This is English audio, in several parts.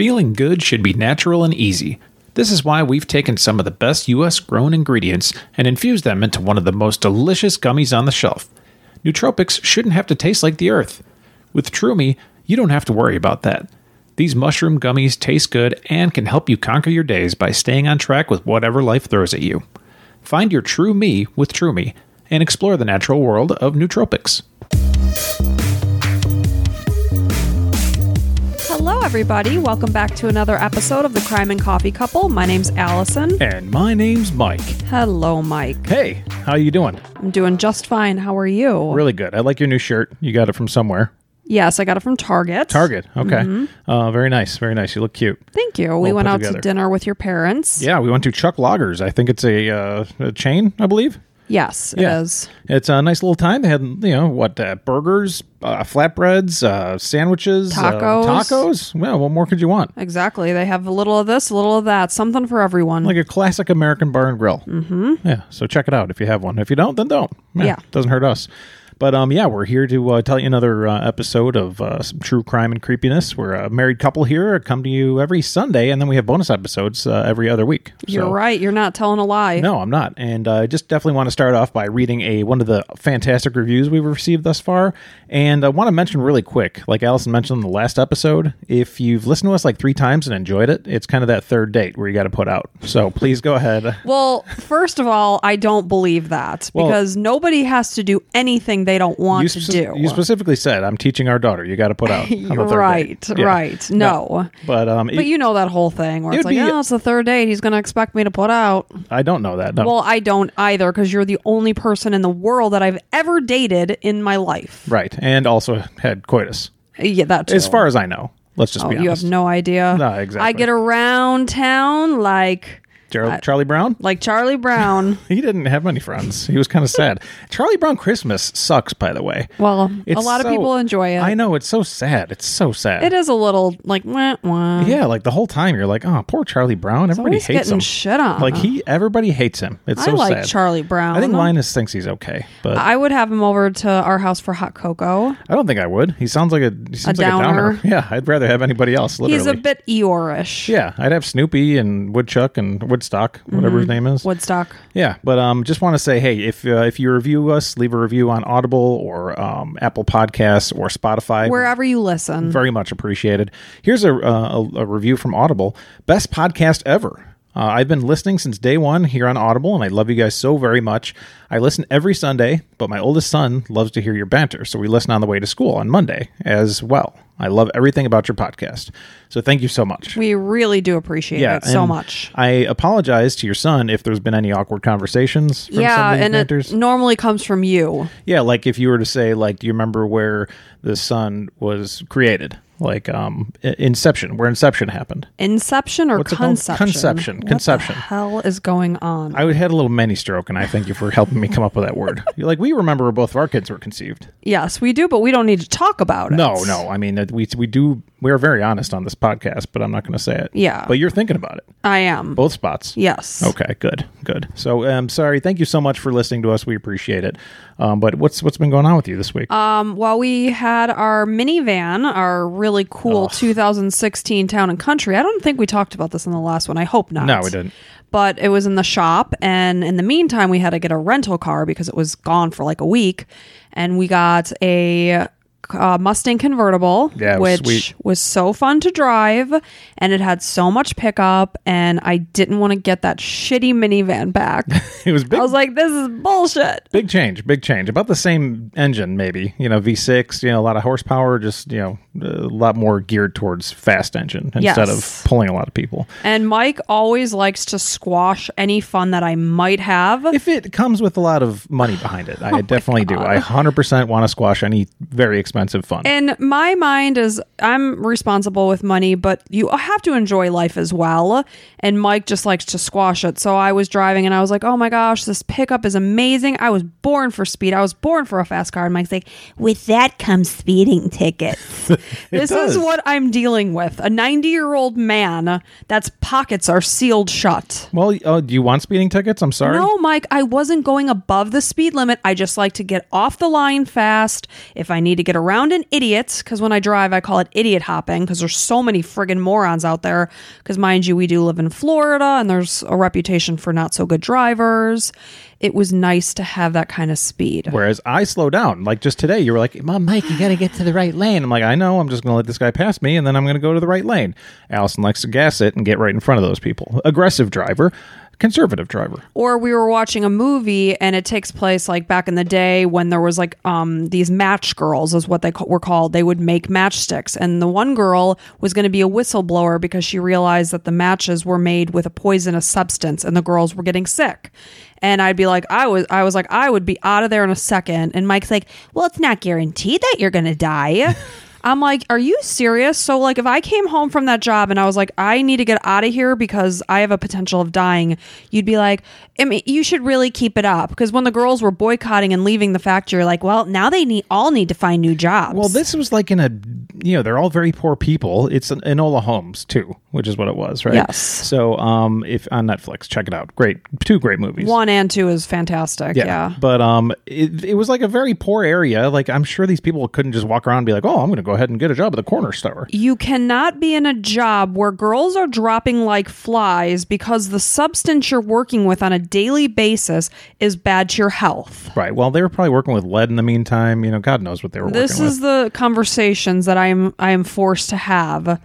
Feeling good should be natural and easy. This is why we've taken some of the best US grown ingredients and infused them into one of the most delicious gummies on the shelf. Nootropics shouldn't have to taste like the earth. With Trumi, you don't have to worry about that. These mushroom gummies taste good and can help you conquer your days by staying on track with whatever life throws at you. Find your true me with Trumi and explore the natural world of nootropics. Hello, everybody. Welcome back to another episode of the Crime and Coffee Couple. My name's Allison. And my name's Mike. Hello, Mike. Hey, how are you doing? I'm doing just fine. How are you? Really good. I like your new shirt. You got it from somewhere. Yes, I got it from Target. Target. Okay. Uh, very nice. Very nice. You look cute. Thank you. We Well went put out together. to dinner with your parents. Yeah, we went to Chuck Lagers. I think it's a, uh, a chain, I believe. Yes, it Yeah. is. It's a nice little time. They had, you know, what, uh, burgers, uh, flatbreads, uh, sandwiches, uh, Tacos. tacos. Well, what more could you want? Exactly. They have a little of this, a little of that, something for everyone. Like a classic American bar and grill. Mm-hmm. Yeah, so check it out if you have one. If you don't, then don't. Yeah. doesn't hurt us. But um, yeah, we're here to uh, tell you another uh, episode of uh, some true crime and creepiness. We're a married couple here. Come to you every Sunday, and then we have bonus episodes uh, every other week. You're So- right. You're not telling a lie. No, I'm not. And uh, I just definitely want to start off by reading a one of the fantastic reviews we've received thus far. And I want to mention really quick, like Allison mentioned in the last episode, if you've listened to us like three times and enjoyed it, it's kind of that third date where you got to put out. So please go ahead. Well, first of all, I don't believe that Well- because nobody has to do anything they don't want You, to do. you specifically said, "I'm teaching our daughter. You got to put out." on the third right, date." Yeah. right. No. but um, But you know that whole thing where it's like, be- oh, it's the third date. He's going to expect me to put out. I don't know that. No. Well, I don't either because you're the only person in the world that I've ever dated in my life. right, and also had coitus, Yeah, that too. as far as I know. Let's just oh, be honest. you have no idea. No, exactly. I get around town like Char- Charlie Brown. like Charlie Brown. He didn't have many friends. He was kind of sad. Charlie Brown Christmas sucks, by the way. well, a It's lot of people enjoy it. I know it's so sad. It's so sad. It is a little like wah, wah. Yeah, like the whole time you're like, oh, poor Charlie Brown. Everybody always hates getting him. shit on. Like he, everybody hates him. It's I so like sad. Charlie Brown. I think Linus thinks he's okay, but I, I would have him over to our house for hot cocoa. I don't think I would. He sounds like a he seems like a downer. downer. Yeah, I'd rather have anybody else. Literally. He's a bit Eeyore-ish. yeah, I'd have Snoopy and Woodchuck and Woodstock, whatever his name is. Woodstock. Yeah, but um, just want to say, hey, if uh, if you review us, leave a review on Audible or um, Apple Podcasts or Spotify. Wherever you listen. very much appreciated. Here's a, uh, a, a review from Audible Best podcast ever. Uh, I've been listening since day one here on Audible, and I love you guys so very much. I listen every Sunday, but my oldest son loves to hear your banter, so we listen on the way to school on Monday as well. I love everything about your podcast. So thank you so much. We really do appreciate it so much. I apologize to your son if there's been any awkward conversations from Yeah, some of these and it normally comes from you. Yeah, like if you were to say, like, do you remember where the sun was created? Like um, Inception, where Inception happened. Inception or What's conception? Conception. What Conception. the hell is going on? I had a little mini stroke, and I thank you for helping me come up with that word. You're like, we remember where both of our kids were conceived. yes, we do, but we don't need to talk about it. No, no. I mean, we we do. We are very honest on this podcast, but I'm not going to say it. Yeah. But you're thinking about it. I am. Both spots. Yes. Okay, good, good. So, um, sorry. Thank you so much for listening to us. We appreciate it. Um, but what's what's been going on with you this week? Um, well, we had our minivan, our really cool 2016 Town and Country. I don't think we talked about this in the last one. I hope not. no, we didn't. But it was in the shop, and in the meantime, we had to get a rental car because it was gone for like a week, and we got a uh, Mustang convertible, Yeah, which sweet. was so fun to drive, and it had so much pickup, and I didn't want to get that shitty minivan back. It was big. I was like, this is bullshit. Big change, big change. About the same engine, maybe. You know, V6. You know, a lot of horsepower. Just you know, a lot more geared towards fast engine instead Yes. of pulling a lot of people. And Mike always likes to squash any fun that I might have. If it comes with a lot of money behind it, I definitely do. I 100% want to squash any very expensive fun. And my mind is I'm responsible with money, but you have to enjoy life as well. And Mike just likes to squash it. So I was driving and I was like, oh my gosh, this pickup is amazing. I was born for speed. I was born for a fast car. And Mike's like, with that comes speeding tickets. this does. is what I'm dealing with. A 90 year old man that's pockets are sealed shut. well, uh, do you want speeding tickets? I'm sorry. No, Mike, I wasn't going above the speed limit. I just like to get off the line fast. If I need to get around around an idiot because when I drive, I call it idiot hopping because there's so many friggin' morons out there. Because mind you, we do live in Florida and there's a reputation for not so good drivers. It was nice to have that kind of speed. Whereas I slow down. Like just today, you were like, Mom, Mike, you got to get to the right lane. I'm like, I know. I'm just going to let this guy pass me, and then I'm going to go to the right lane. Allison likes to gas it and get right in front of those people. Aggressive driver, conservative driver. or we were watching a movie and it takes place like back in the day when there was like um these match girls is what they ca- were called. They would make matchsticks. And the one girl was going to be a whistleblower because she realized that the matches were made with a poisonous substance and the girls were getting sick. And I'd be like I was I was like I would be out of there in a second. And Mike's like well it's not guaranteed that you're going to die I'm like, are you serious? So, like, if I came home from that job and I was like, I need to get out of here because I have a potential of dying, you'd be like, I mean, you should really keep it up. Because when the girls were boycotting and leaving the factory, you're like, well, now they need all need to find new jobs. Well, this was like in a, you know, they're all very poor people. It's an Enola Holmes too, which is what it was, right? Yes. So, um, if on Netflix, check it out. Great, two great movies. one and two is fantastic. Yeah. But um, it, it was like a very poor area. Like I'm sure these people couldn't just walk around and be like, "Oh, I'm going to go ahead and get a job at the corner store." You cannot be in a job where girls are dropping like flies because the substance you're working with on a daily basis is bad to your health. Right. Well, they were probably working with lead in the meantime. You know, God knows what they were This is with. the conversations that I am I am forced to have.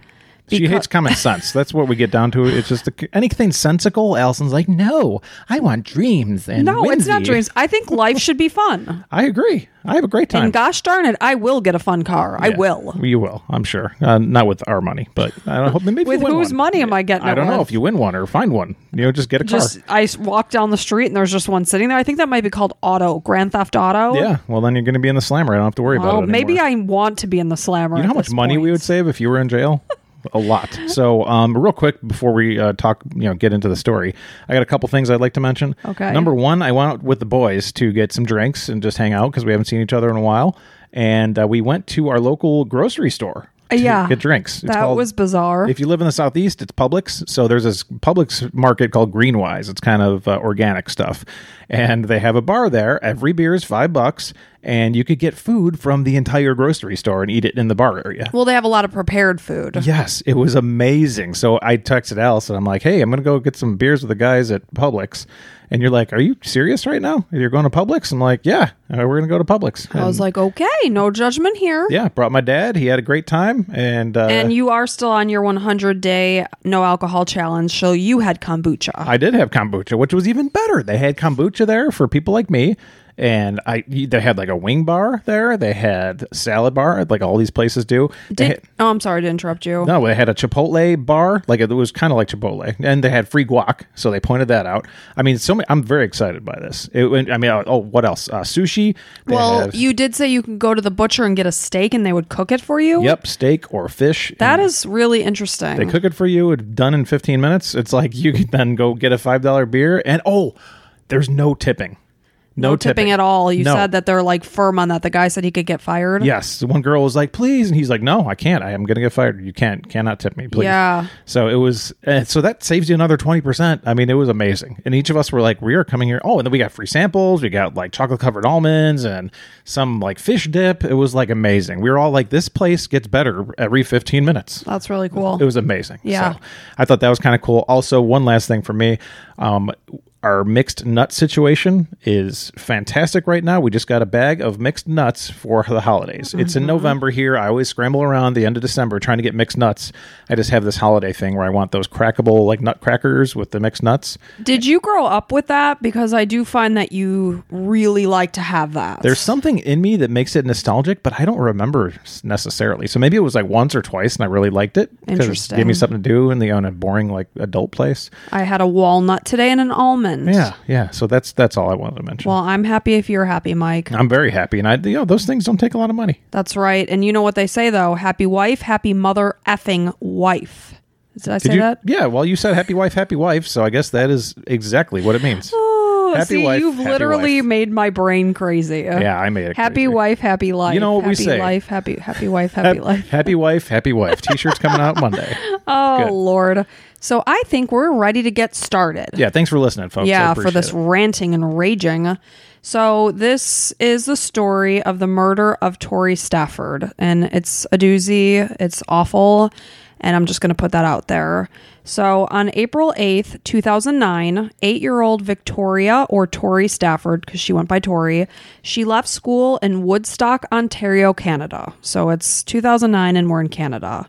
She hates common sense. That's what we get down to. It's just a, anything sensical. Allison's like, no, I want dreams and No, it's not dreams. I think life should be fun. I agree. I have a great time. And gosh darn it, I will get a fun car. I will. You will, I'm sure. Uh, not with our money, but I don't hope maybe With whose one. money am I getting I don't know with? if you win one or find one. You know, just get a Just car. I walk down the street and there's just one sitting there. I think that might be called Auto Grand Theft Auto. Yeah. Well, then you're going to be in the slammer. I don't have to worry Well, about it. Well, maybe. I want to be in the slammer. You know how much money we would save if you were in jail? A lot. So, um, real quick before we uh, talk, you know, get into the story, I got a couple things I'd like to mention. Okay. Number one, I went out with the boys to get some drinks and just hang out because we haven't seen each other in a while, and uh, we went to our local grocery store. Yeah. get drinks. It's That called- was bizarre. If you live in the southeast, it's Publix. So there's this Publix market called Greenwise. It's kind of uh, organic stuff, and they have a bar there. Every beer is five bucks, and you could get food from the entire grocery store and eat it in the bar area. well, they have a lot of prepared food. Yes, it was amazing. So I texted Alice and I'm like, "Hey, I'm going to go get some beers with the guys at Publix." And you're like, "Are you serious right now? You're going to Publix?" I'm like, "Yeah, uh, we're going to go to Publix." I was And, like, okay, no judgment here. "Yeah." Brought my dad. He had a great time, and uh, And you are still on your 100 day no alcohol challenge, so you had kombucha. I did have kombucha, which was even better. They had kombucha there for people like me, and I they had like a wing bar there. They had salad bar, like all these places do. Did, had- oh, I'm sorry to interrupt you. no, they had a Chipotle bar, like it was kind of like Chipotle, and they had free guac, so they pointed that out. I mean, so many, I'm very excited by this. It, I mean, oh, oh, what else? Uh, sushi. Well, had- you did say you can go to the butcher and get a steak and they would cook it for you. yep, steak or fish. That is really interesting. They cook it for you. Done in 15 minutes. It's like you can then go get a five dollar beer, and oh, there's no tipping. No, no tipping at all. You No. said that they're like firm on that. The guy said he could get fired. Yes, one girl was like, "Please," and he's like, "No, I can't. I am going to get fired. You can't, cannot tip me, please." Yeah. So it was, uh, so that saves you another twenty percent. I mean, it was amazing. And each of us were like, "We are coming here." Oh, and then we got free samples. We got like chocolate covered almonds and some like fish dip. It was like amazing. We were all like, "This place gets better every fifteen minutes." That's really cool. It was amazing. Yeah. So I thought that was kind of cool. Also, one last thing for me. Um, our mixed nut situation is fantastic right now. We just got a bag of mixed nuts for the holidays. It's Mm-hmm. in November here. I always scramble around the end of December trying to get mixed nuts. I just have this holiday thing where I want those crackable like nut crackers with the mixed nuts. Did you grow up with that? Because I do find that you really like to have that. There's something in me that makes it nostalgic, but I don't remember necessarily. So maybe it was like once or twice, and I really liked it. Interesting. It gave me something to do in the on a boring like adult place. I had a walnut today and an almond. Yeah, yeah. So that's that's all I wanted to mention. Well, I'm happy if you're happy, Mike. I'm very happy, and I you know those things don't take a lot of money. That's right. And you know what they say though? Happy wife, happy mother effing wife. Did I Did say you? that? Yeah. Well, you said happy wife, happy wife, so I guess that is exactly what it means. Oh, Oh, Happy see, wife, you've literally wife. made my brain crazy. Yeah, I made it. Happy crazy. wife, happy life. You know what we happy say. life, happy happy wife, happy life. happy wife, happy wife. T-shirts coming out Monday. Oh Good. Lord. So I think we're ready to get started. Yeah, thanks for listening, folks. Yeah, for this it. ranting and raging. So this is the story of the murder of Tori Stafford, and it's a doozy. It's awful, and I'm just going to put that out there. So on April 8th, 2009, eight-year-old Victoria, or Tori Stafford, because she went by Tori, she left school in Woodstock, Ontario, Canada. So it's 2009, and we're in Canada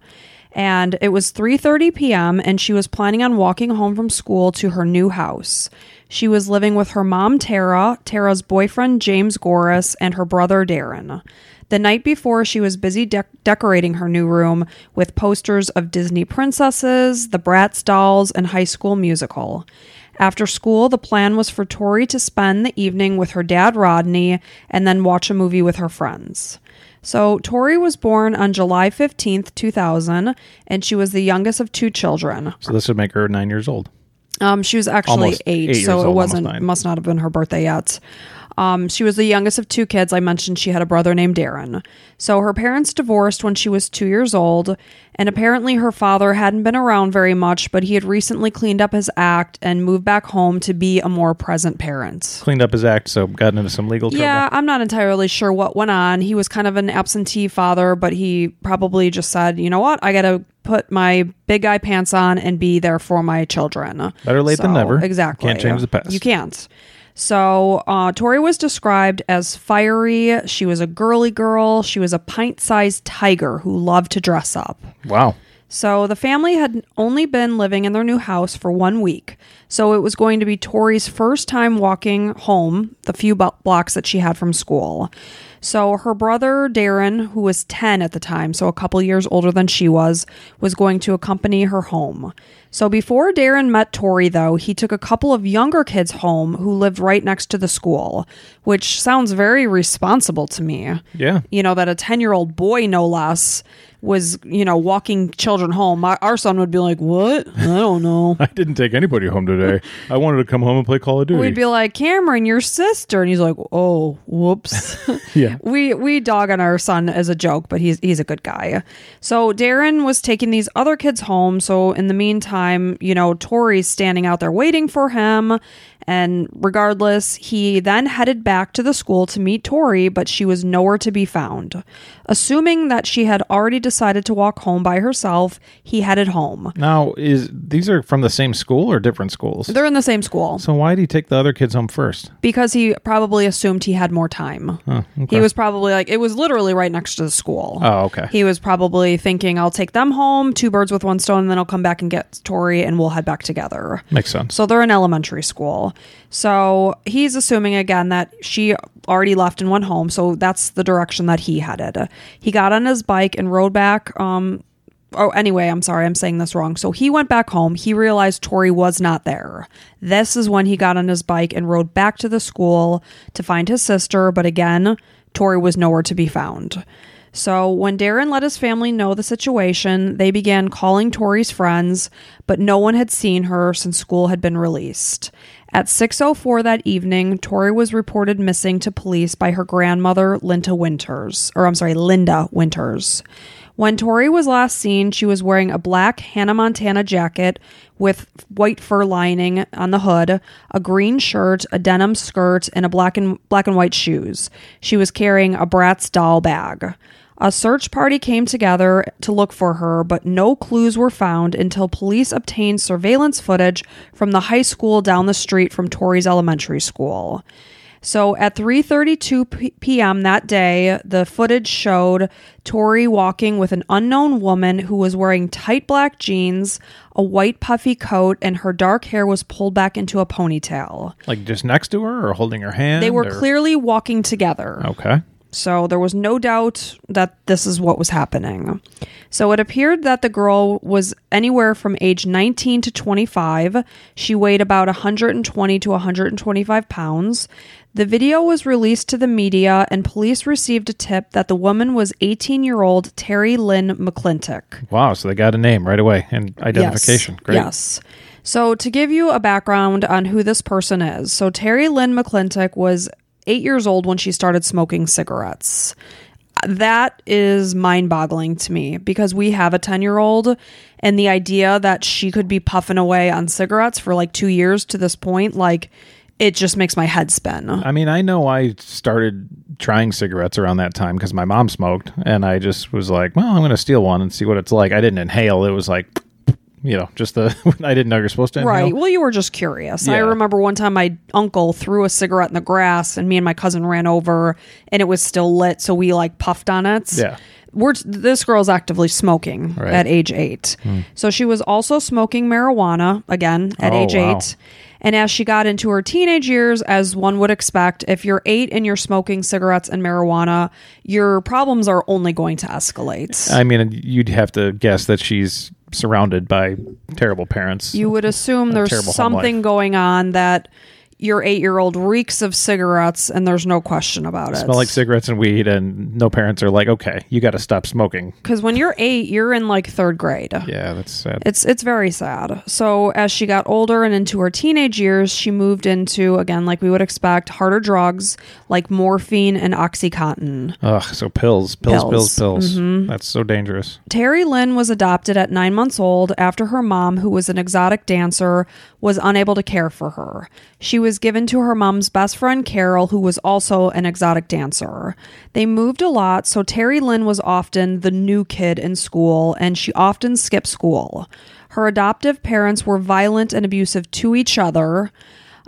and it was 3:30 p.m. and she was planning on walking home from school to her new house. She was living with her mom Tara, Tara's boyfriend James Goris, and her brother Darren. The night before, she was busy dec- decorating her new room with posters of Disney princesses, the Bratz dolls, and High School Musical. After school, the plan was for Tori to spend the evening with her dad Rodney and then watch a movie with her friends. So, Tori was born on July 15th, 2000, and she was the youngest of two children. So this would make her nine years old. Um, she was actually eight, eight so it wasn't must not have been her birthday yet. Um, she was the youngest of two kids. I mentioned she had a brother named Darren. So her parents divorced when she was two years old, and apparently her father hadn't been around very much, but he had recently cleaned up his act and moved back home to be a more present parent. Cleaned up his act, so gotten into some legal trouble. Yeah, I'm not entirely sure what went on. He was kind of an absentee father, but he probably just said, you know what, I got to put my big guy pants on and be there for my children. Better late than never. Exactly. Can't change the past. You can't. So, uh, Tori was described as fiery. She was a girly girl. She was a pint sized tiger who loved to dress up. Wow. So the family had only been living in their new house for one week. So it was going to be Tori's first time walking home the few blocks that she had from school. So her brother Darren, who was 10 at the time, so a couple years older than she was, was going to accompany her home. So before Darren met Tori, though, he took a couple of younger kids home who lived right next to the school, which sounds very responsible to me Yeah. you know, that a 10 year old boy, no less, was, you know, walking children home. My, our son would be like, What? I don't know. I didn't take anybody home today. I wanted to come home and play Call of Duty. We'd be like, Cameron, your sister. And he's like, Oh, whoops. yeah. we we dog on our son as a joke, but he's he's a good guy. So Darren was taking these other kids home. So in the meantime, you know, Tori's standing out there waiting for him. And regardless, he then headed back to the school to meet Tori, but she was nowhere to be found. Assuming that she had already decided to walk home by herself, he headed home. Now, is these are from the same school or different schools? They're in the same school So why did he take the other kids home first? because he probably assumed he had more time. Oh, okay. He was probably like, it was literally right next to the school. Oh, okay. He was probably thinking, I'll take them home, two birds with one stone, and then I'll come back and get Tori and we'll head back together. Makes sense. So they're in elementary school. So he's assuming again that she already left and went home. So that's the direction that he headed. He got on his bike and rode back. Um, oh, anyway, I'm sorry, I'm saying this wrong. So he went back home. He realized Tori was not there. This is when he got on his bike and rode back to the school to find his sister. But again, Tori was nowhere to be found. So when Darren let his family know the situation, they began calling Tori's friends, but no one had seen her since school had been released. At 6:04 that evening, Tori was reported missing to police by her grandmother, Linda Winters, or I'm sorry, Linda Winters. When Tori was last seen, she was wearing a black Hannah Montana jacket with white fur lining on the hood, a green shirt, a denim skirt, and a black and black and white shoes. She was carrying a Bratz doll bag. A search party came together to look for her, but no clues were found until police obtained surveillance footage from the high school down the street from Tori's elementary school. So at 3:32 p- p.m. that day, the footage showed Tori walking with an unknown woman who was wearing tight black jeans, a white puffy coat, and her dark hair was pulled back into a ponytail. Like just next to her or holding her hand? They were or- clearly walking together. Okay. So there was no doubt that this is what was happening. So it appeared that the girl was anywhere from age 19 to 25. She weighed about 120 to 125 pounds. The video was released to the media, and police received a tip that the woman was 18 year old Terry Lynn McClintock. Wow. So they got a name right away and identification. Yes. Great. Yes. So, to give you a background on who this person is, so Terry Lynn McClintock was eight years old when she started smoking cigarettes. That is mind boggling to me because we have a 10 year old, and the idea that she could be puffing away on cigarettes for like two years to this point, like, it just makes my head spin. I mean, I know I started trying cigarettes around that time because my mom smoked, and I just was like, well, I'm going to steal one and see what it's like. I didn't inhale. It was like, you know, just the, I didn't know you're supposed to inhale. Right. Well, you were just curious. I remember one time my uncle threw a cigarette in the grass and me and my cousin ran over and it was still lit. So we like puffed on it. Yeah. We're, this girl's actively smoking Right. Hmm. at age eight. So she was also smoking marijuana again at Oh, age wow. eight. And as she got into her teenage years, as one would expect, if you're eight and you're smoking cigarettes and marijuana, your problems are only going to escalate. I mean, you'd have to guess that she's surrounded by terrible parents. you would assume there's something going on that your eight year old reeks of cigarettes and there's no question about it. smell like cigarettes and weed, and no parents are like, okay, you got to stop smoking. Because when you're eight, you're in like third grade. Yeah, that's sad. It's it's very sad. So as she got older and into her teenage years, she moved into again, like we would expect, harder drugs like morphine and oxycontin. Ugh, so pills, pills, pills, Pills. Mm-hmm. That's so dangerous. Terry Lynn was adopted at nine months old after her mom, who was an exotic dancer, was unable to care for her. She was given to her mom's best friend, Carol, who was also an exotic dancer. They moved a lot, so Terry Lynn was often the new kid in school, and she often skipped school. Her adoptive parents were violent and abusive to each other.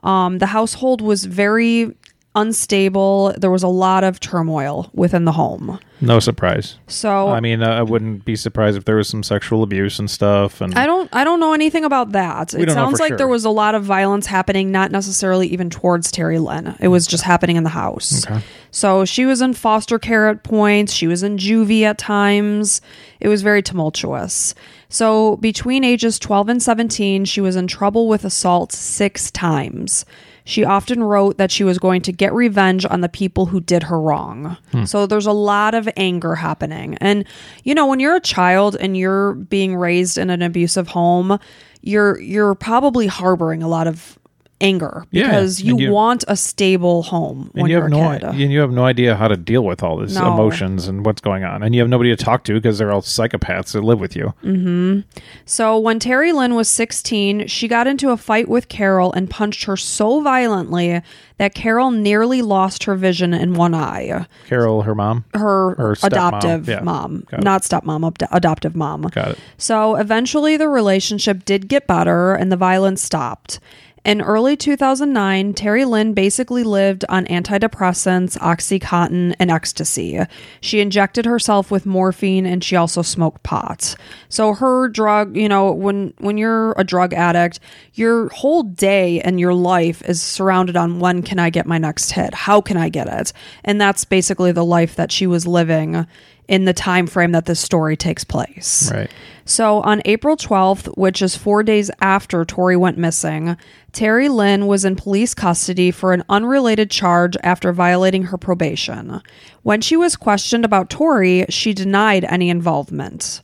Um, the household was very unstable. There was a lot of turmoil within the home. No surprise. So I mean, I wouldn't be surprised if there was some sexual abuse and stuff. And I don't I don't know anything about that. It sounds like sure. there was a lot of violence happening, not necessarily even towards Terry Lynn. It was just happening in the house. Okay. So she was in foster care at points, she was in juvie at times. It was very tumultuous. So between ages 12 and 17, she was in trouble with assault 6 times. She often wrote that she was going to get revenge on the people who did her wrong. Hmm. So there's a lot of anger happening. And you know, when you're a child and you're being raised in an abusive home, you're you're probably harboring a lot of anger Yeah, because you, you- want a stable home when and you have no kid. and you have no idea how to deal with all these No. emotions and what's going on, and you have nobody to talk to because they're all psychopaths that live with you. Mm. So when Terry Lynn was 16, she got into a fight with Carol and punched her so violently that Carol nearly lost her vision in one eye. Carol, her mom, Her, Her adoptive yeah. mom, not stepmom, ad- adoptive mom. got it. So eventually the relationship did get better and the violence stopped. In early 2009, Terry Lynn basically lived on antidepressants, Oxycontin, and ecstasy. She injected herself with morphine and she also smoked pot. So her drug, you know, when when you're a drug addict, your whole day and your life is surrounded on when can I get my next hit? How can I get it? And that's basically the life that she was living in the time frame that this story takes place. Right. So on April 12th, which is four days after Tori went missing, Terry Lynn was in police custody for an unrelated charge after violating her probation. When she was questioned about Tori, she denied any involvement.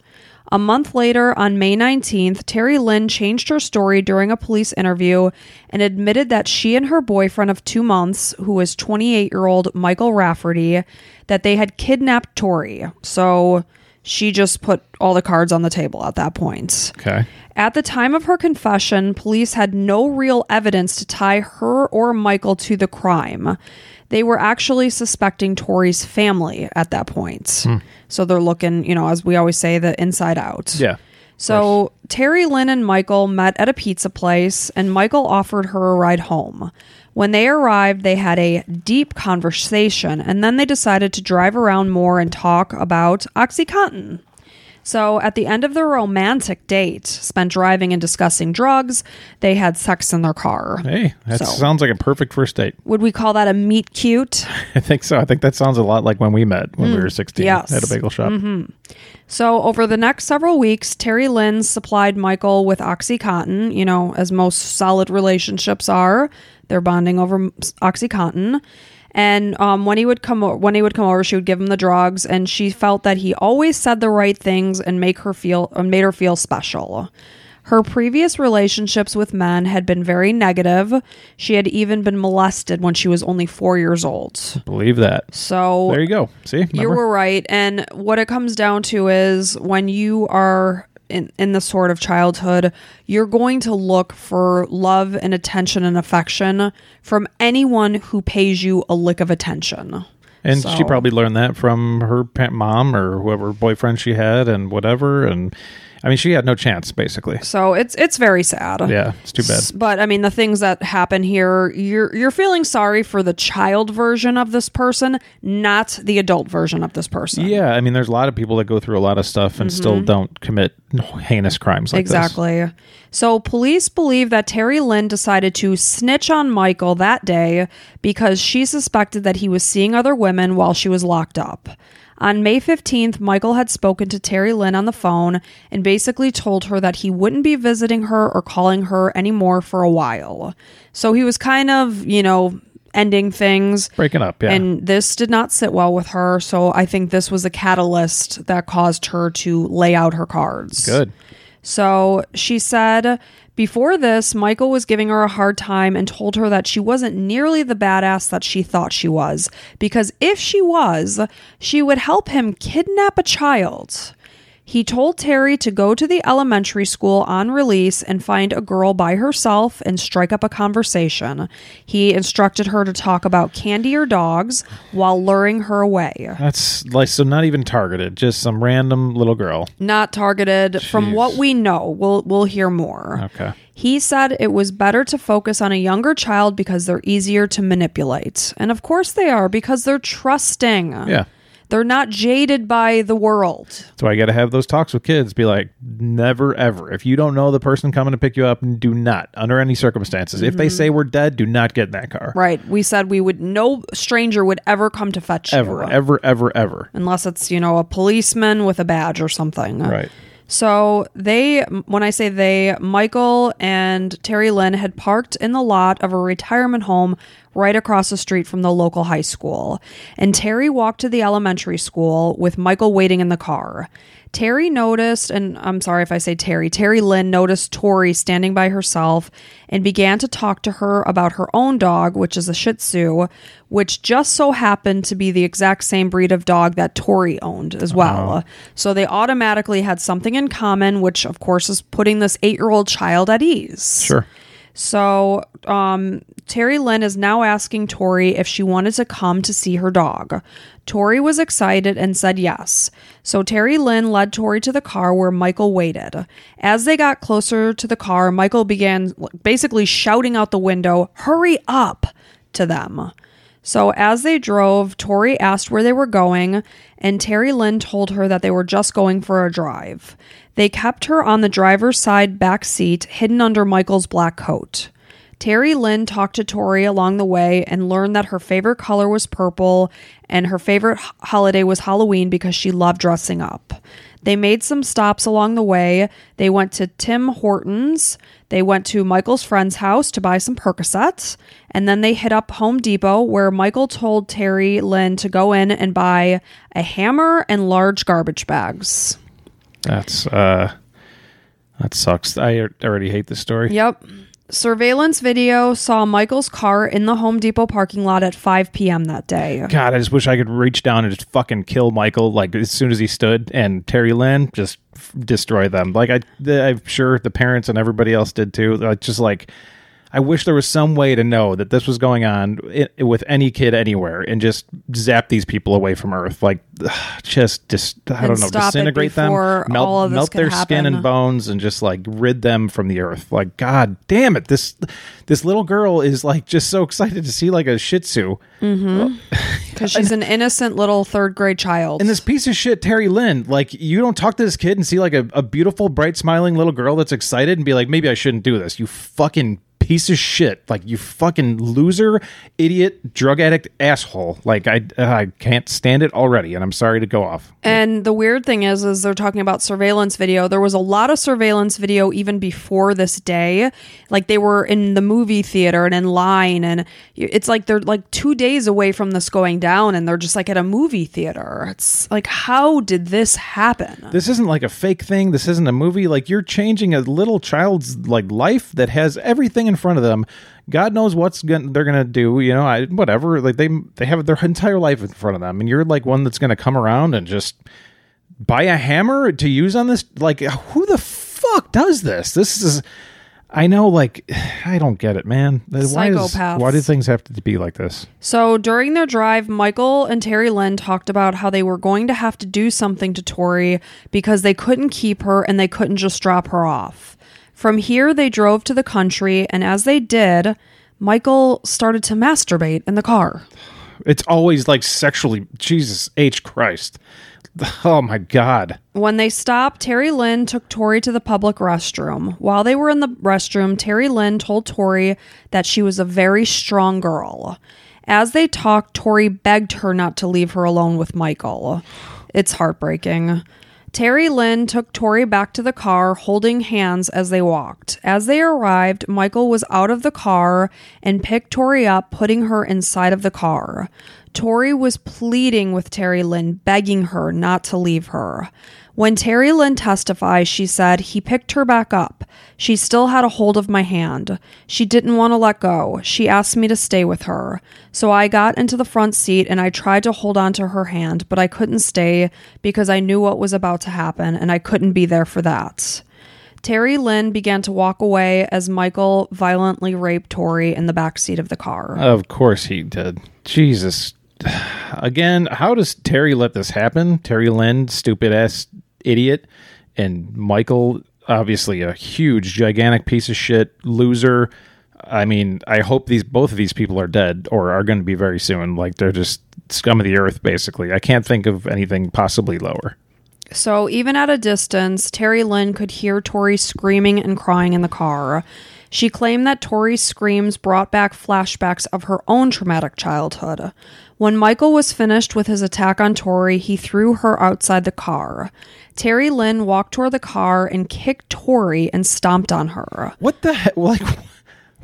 A month later, on May 19th, Terry Lynn changed her story during a police interview and admitted that she and her boyfriend of two months, who was 28 year old Michael Rafferty, that they had kidnapped Tori. So she just put all the cards on the table at that point. Okay. At the time of her confession, police had no real evidence to tie her or Michael to the crime. They were actually suspecting Tori's family at that point. Hmm. So they're looking, you know, as we always say, the inside out. Yeah. So Terry Lynn and Michael met at a pizza place, and Michael offered her a ride home. When they arrived, they had a deep conversation, and then they decided to drive around more and talk about OxyContin. So at the end of their romantic date, spent driving and discussing drugs, they had sex in their car. Hey, that So- sounds like a perfect first date. Would we call that a meet cute? I think so. I think that sounds a lot like when we met when we were 16 Mm, yes. Mm-hmm. at a bagel shop. So, over the next several weeks, Terry Lynn supplied Michael with Oxycontin, you know, as most solid relationships are. They're bonding over Oxycontin. And um, when he would come o- when he would come over, she would give him the drugs, and she felt that he always said the right things and make her feel uh, made her feel special. Her previous relationships with men had been very negative. She had even been molested when she was only four years old. Believe that. So There you go. See? you were right. And what it comes down to is when you are in, in the sort of childhood, you're going to look for love and attention and affection from anyone who pays you a lick of attention. And So- she probably learned that from her mom or whoever boyfriend she had and whatever. And I mean, she had no chance, basically. So it's it's very sad. Yeah, it's too bad. S- But I mean, the things that happen here, you're you're feeling sorry for the child version of this person, not the adult version of this person. Yeah, I mean, there's a lot of people that go through a lot of stuff and still don't commit heinous crimes like this. Mm-hmm. Exactly. So police believe that Terry Lynn decided to snitch on Michael that day because she suspected that he was seeing other women while she was locked up. On May 15th, Michael had spoken to Terry Lynn on the phone and basically told her that he wouldn't be visiting her or calling her anymore for a while. So he was kind of, you know, ending things. Breaking up, yeah. And this did not sit well with her. So I think this was a catalyst that caused her to lay out her cards. Good. So she said before this, Michael was giving her a hard time and told her that she wasn't nearly the badass that she thought she was. Because if she was, she would help him kidnap a child. He told Terry to go to the elementary school on release and find a girl by herself and strike up a conversation. He instructed her to talk about candy or dogs while luring her away. That's like, so not even targeted, just some random little girl. Not targeted. From what we know, we'll we'll hear more. Okay. He said it was better to focus on a younger child because they're easier to manipulate. And of course they are because they're trusting. Yeah. They're not jaded by the world. So I got to have those talks with kids. Be like, never ever. If you don't know the person coming to pick you up, do not, under any circumstances. If they say we're dead, do not get in that car. Mm-hmm. Right. We said we would no stranger would ever come to fetch Ever, you. ever, ever, ever. Unless it's, you know, a policeman with a badge or something. Right. So they, when I say they, Michael and Terry Lynn had parked in the lot of a retirement home right across the street from the local high school. And Terry walked to the elementary school with Michael waiting in the car. Terry noticed, and I'm sorry if I say Terry, Terry Lynn noticed Tori standing by herself and began to talk to her about her own dog, which is a Shih Tzu, which just so happened to be the exact same breed of dog that Tori owned as uh-huh. well. So they automatically had something in common, which of course is putting this eight year old child at ease. Sure. So, um, Terry Lynn is now asking Tori if she wanted to come to see her dog. Tori was excited and said yes. So, Terry Lynn led Tori to the car where Michael waited. As they got closer to the car, Michael began basically shouting out the window, Hurry up! to them. So, as they drove, Tori asked where they were going, and Terry Lynn told her that they were just going for a drive. They kept her on the driver's side back seat, hidden under Michael's black coat. Terry Lynn talked to Tori along the way and learned that her favorite color was purple and her favorite holiday was Halloween because she loved dressing up. They made some stops along the way. They went to Tim Hortons. They went to Michael's friend's house to buy some Percocets. And then they hit up Home Depot where Michael told Terry Lynn to go in and buy a hammer and large garbage bags. That's, uh, that sucks. I already hate this story. Yep. Surveillance video saw Michael's car in the Home Depot parking lot at 5 p.m. that day. God, I just wish I could reach down and just fucking kill Michael like as soon as he stood, and Terry Lynn just f- destroy them. Like I, the, I'm sure the parents and everybody else did too. Like just like, I wish there was some way to know that this was going on with any kid anywhere, and just zap these people away from Earth. Like, just, just I don't know, disintegrate them, melt, melt their skin and bones, and just like rid them from the Earth. Like, God damn it, this this little girl is like just so excited to see like a Shih Tzu. Mm-hmm. Because she's an innocent little third grade child. And this piece of shit, Terry Lynn, like you don't talk to this kid and see like a, a beautiful, bright, smiling little girl that's excited and be like, maybe I shouldn't do this. You fucking piece of shit. Like you fucking loser, idiot, drug addict, asshole. Like I, I can't stand it already, and I'm sorry to go off. And the weird thing is, is they're talking about surveillance video. There was a lot of surveillance video even before this day. Like they were in the movie theater and in line, and it's like they're like two days away from this going down, and they're just like at a movie theater. It's like, how did this happen? This isn't like a fake thing. This isn't a movie. Like you're changing a little child's like life that has everything in front of them. God knows what's gonna, they're gonna do. You know, I, whatever. Like they they have their entire life in front of them, and you're like one that's gonna come around and just buy a hammer to use on this. Like who the fuck does this? This is. I know, like, I don't get it, man. Why, is, why do things have to be like this? So during their drive, Michael and Terry Lynn talked about how they were going to have to do something to Tori because they couldn't keep her and they couldn't just drop her off. From here, they drove to the country, and as they did, Michael started to masturbate in the car. It's always like sexually. Jesus H Christ. Oh my God. When they stopped, Terry Lynn took Tori to the public restroom. While they were in the restroom, Terry Lynn told Tori that she was a very strong girl. As they talked, Tori begged her not to leave her alone with Michael. It's heartbreaking. Terry Lynn took Tori back to the car, holding hands as they walked. As they arrived, Michael was out of the car and picked Tori up, putting her inside of the car. Tori was pleading with Terry Lynn, begging her not to leave her. When Terry Lynn testified, she said, He picked her back up. She still had a hold of my hand. She didn't want to let go. She asked me to stay with her. So I got into the front seat and I tried to hold on to her hand, but I couldn't stay because I knew what was about to happen and I couldn't be there for that. Terry Lynn began to walk away as Michael violently raped Tori in the back seat of the car. Of course he did. Jesus. Again, how does Terry let this happen? Terry Lynn, stupid ass idiot, and Michael, obviously a huge, gigantic piece of shit, loser. I mean, I hope these both of these people are dead or are going to be very soon. Like they're just scum of the earth, basically. I can't think of anything possibly lower. So even at a distance, Terry Lynn could hear Tori screaming and crying in the car. She claimed that Tori's screams brought back flashbacks of her own traumatic childhood. When Michael was finished with his attack on Tori, he threw her outside the car. Terry Lynn walked toward the car and kicked Tori and stomped on her. What the heck? Like,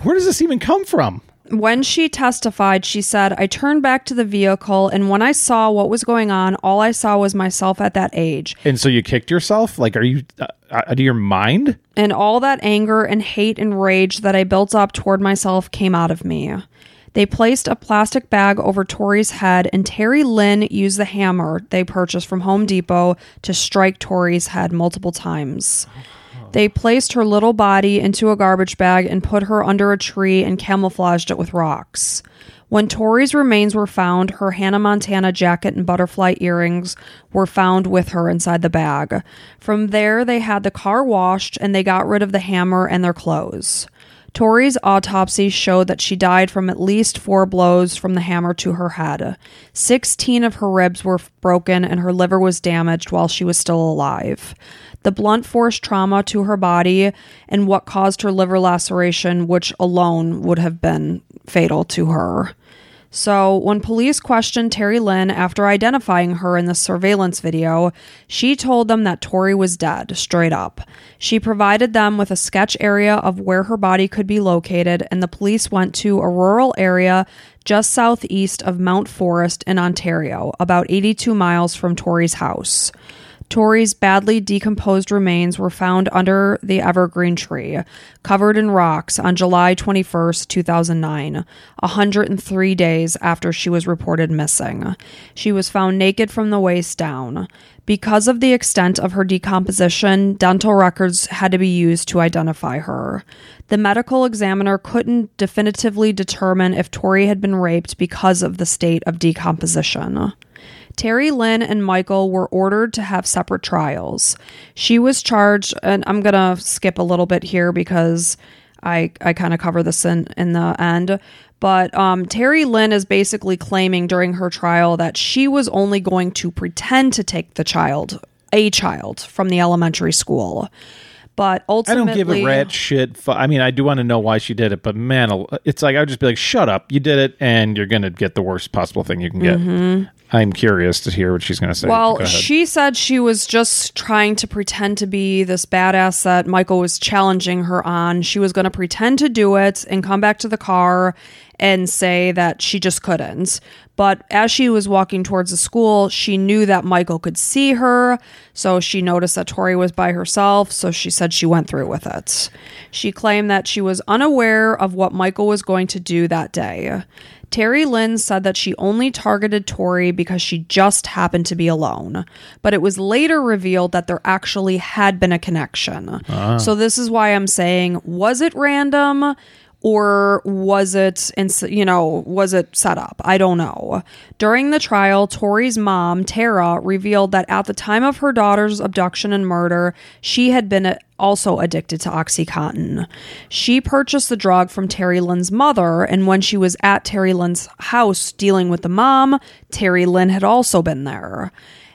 where does this even come from? When she testified, she said, I turned back to the vehicle, and when I saw what was going on, all I saw was myself at that age. And so you kicked yourself? Like, are you uh, out of your mind? And all that anger and hate and rage that I built up toward myself came out of me. They placed a plastic bag over Tori's head, and Terry Lynn used the hammer they purchased from Home Depot to strike Tori's head multiple times. They placed her little body into a garbage bag and put her under a tree and camouflaged it with rocks. When Tori's remains were found, her Hannah Montana jacket and butterfly earrings were found with her inside the bag. From there, they had the car washed and they got rid of the hammer and their clothes. Tori's autopsy showed that she died from at least four blows from the hammer to her head. Sixteen of her ribs were broken and her liver was damaged while she was still alive. The blunt force trauma to her body and what caused her liver laceration, which alone would have been fatal to her. So, when police questioned Terry Lynn after identifying her in the surveillance video, she told them that Tori was dead, straight up. She provided them with a sketch area of where her body could be located, and the police went to a rural area just southeast of Mount Forest in Ontario, about 82 miles from Tori's house. Tori's badly decomposed remains were found under the evergreen tree, covered in rocks, on July 21st, 2009, 103 days after she was reported missing. She was found naked from the waist down. Because of the extent of her decomposition, dental records had to be used to identify her. The medical examiner couldn't definitively determine if Tori had been raped because of the state of decomposition. Terry Lynn and Michael were ordered to have separate trials. She was charged, and I'm going to skip a little bit here because I, I kind of cover this in, in the end. But um, Terry Lynn is basically claiming during her trial that she was only going to pretend to take the child, a child, from the elementary school. But ultimately, I don't give a rat shit. fu- I mean, I do want to know why she did it, but man, it's like I would just be like, "Shut up! You did it, and you're gonna get the worst possible thing you can get." I'm curious to hear what she's gonna say. Mm-hmm. Well, she said she was just trying to pretend to be this badass that Michael was challenging her on. She was going to pretend to do it and come back to the car and say that she just couldn't. But as she was walking towards the school, she knew that Michael could see her. So she noticed that Tori was by herself. So she said she went through with it. She claimed that she was unaware of what Michael was going to do that day. Terry Lynn said that she only targeted Tori because she just happened to be alone. But it was later revealed that there actually had been a connection. Ah. So this is why I'm saying, was it random? Or was it, you know, was it set up? I don't know. During the trial, Tori's mom, Tara, revealed that at the time of her daughter's abduction and murder, she had been uh, also addicted to Oxycontin. She purchased the drug from Terry Lynn's mother, and when she was at Terry Lynn's house dealing with the mom, Terry Lynn had also been there.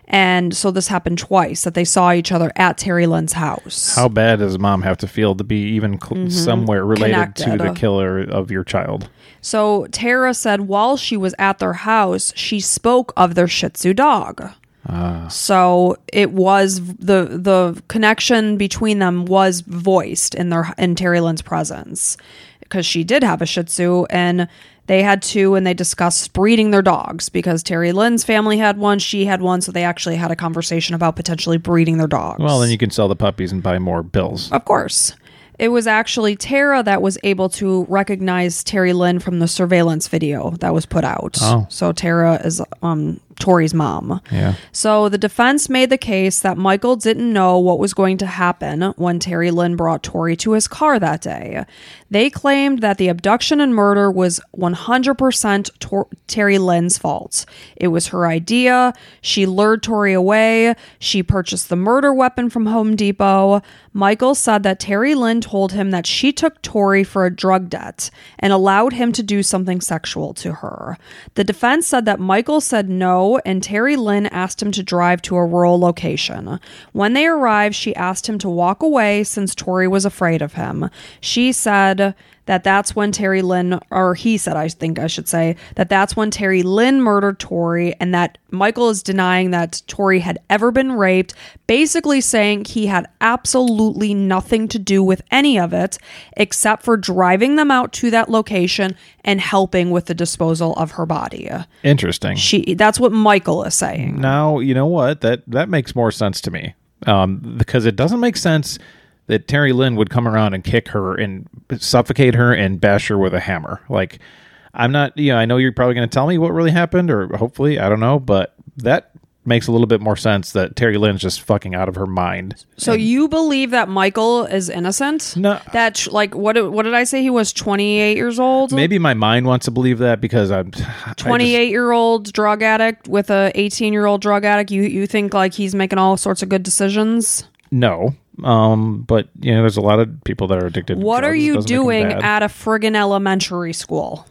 And so this happened twice that they saw each other at Terry Lynn's house. How bad does mom have to feel to be even cl- mm-hmm. somewhere related to the killer of your child? So Tara said while she was at their house, she spoke of their Shih Tzu dog. Ah. So it was the the connection between them was voiced in their in Terry Lynn's presence because she did have a Shih Tzu and they had two and they discussed breeding their dogs because Terry Lynn's family had one, she had one, so they actually had a conversation about potentially breeding their dogs. Well, then you can sell the puppies and buy more bills. Of course. It was actually Tara that was able to recognize Terry Lynn from the surveillance video that was put out. Oh. So Tara is um Tori's mom. Yeah. So the defense made the case that Michael didn't know what was going to happen when Terry Lynn brought Tori to his car that day. They claimed that the abduction and murder was 100% Tor- Terry Lynn's fault. It was her idea. She lured Tori away. She purchased the murder weapon from Home Depot. Michael said that Terry Lynn told him that she took Tori for a drug debt and allowed him to do something sexual to her. The defense said that Michael said no, and Terry Lynn asked him to drive to a rural location. When they arrived, she asked him to walk away since Tori was afraid of him. She said that that's when Terry Lynn, or he said, I think I should say, that that's when Terry Lynn murdered Tori, and that Michael is denying that Tori had ever been raped, basically saying he had absolutely nothing to do with any of it except for driving them out to that location and helping with the disposal of her body. Interesting. She that's what Michael is saying. Now you know what that that makes more sense to me um, because it doesn't make sense that Terry Lynn would come around and kick her and suffocate her and bash her with a hammer. Like I'm not, you know, I know you're probably going to tell me what really happened, or hopefully, I don't know, but that makes a little bit more sense that Terry Lynn's just fucking out of her mind. So you believe that Michael is innocent? No. That sh- like what did- what did I say he was 28 years old? Maybe my mind wants to believe that because I'm 28 year old drug addict with a 18 year old drug addict you you think like he's making all sorts of good decisions no, um, but you know, there's a lot of people that are addicted. to what are you doesn't make them doing at a friggin elementary school